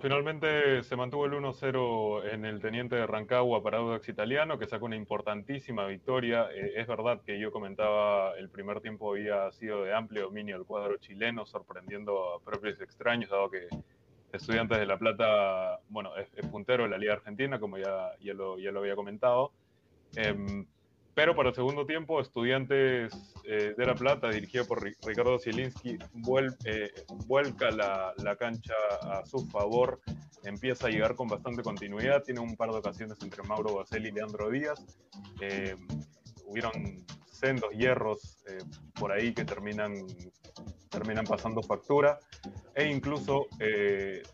Finalmente se mantuvo el 1-0 en el Teniente de Rancagua para Audax Italiano, que sacó una importantísima victoria. Eh, es verdad que yo comentaba el primer tiempo había sido de amplio dominio del cuadro chileno, sorprendiendo a propios extraños, dado que Estudiantes de La Plata, bueno, es, puntero de la Liga Argentina, como ya, ya lo había comentado. Em, pero para el segundo tiempo, Estudiantes eh, de La Plata, dirigido por Ricardo Zielinski, eh, vuelca la, cancha a su favor, empieza a llegar con bastante continuidad, tiene un par de ocasiones entre Mauro Baselli y Leandro Díaz. Eh, hubieron sendos hierros por ahí que terminan, terminan pasando factura. E incluso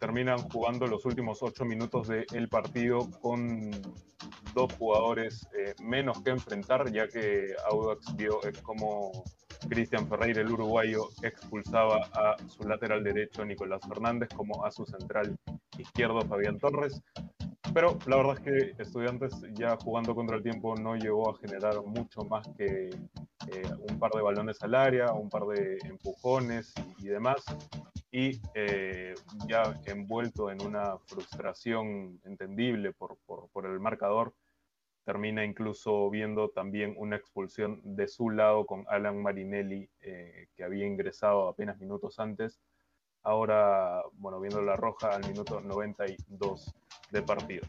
terminan jugando los últimos ocho minutos del partido con dos jugadores eh, menos que enfrentar, ya que Audax vio como Cristian Ferreira, el uruguayo, expulsaba a su lateral derecho Nicolás Fernández, como a su central izquierdo Fabián Torres. Pero la verdad es que Estudiantes ya jugando contra el tiempo no llegó a generar mucho más que eh, un par de balones al área, un par de empujones y, demás. Y eh, ya envuelto en una frustración entendible por, por, por el marcador, termina incluso viendo también una expulsión de su lado con Alan Marinelli, eh, que había ingresado apenas minutos antes. Ahora, bueno, viendo la roja al minuto 92 de partido.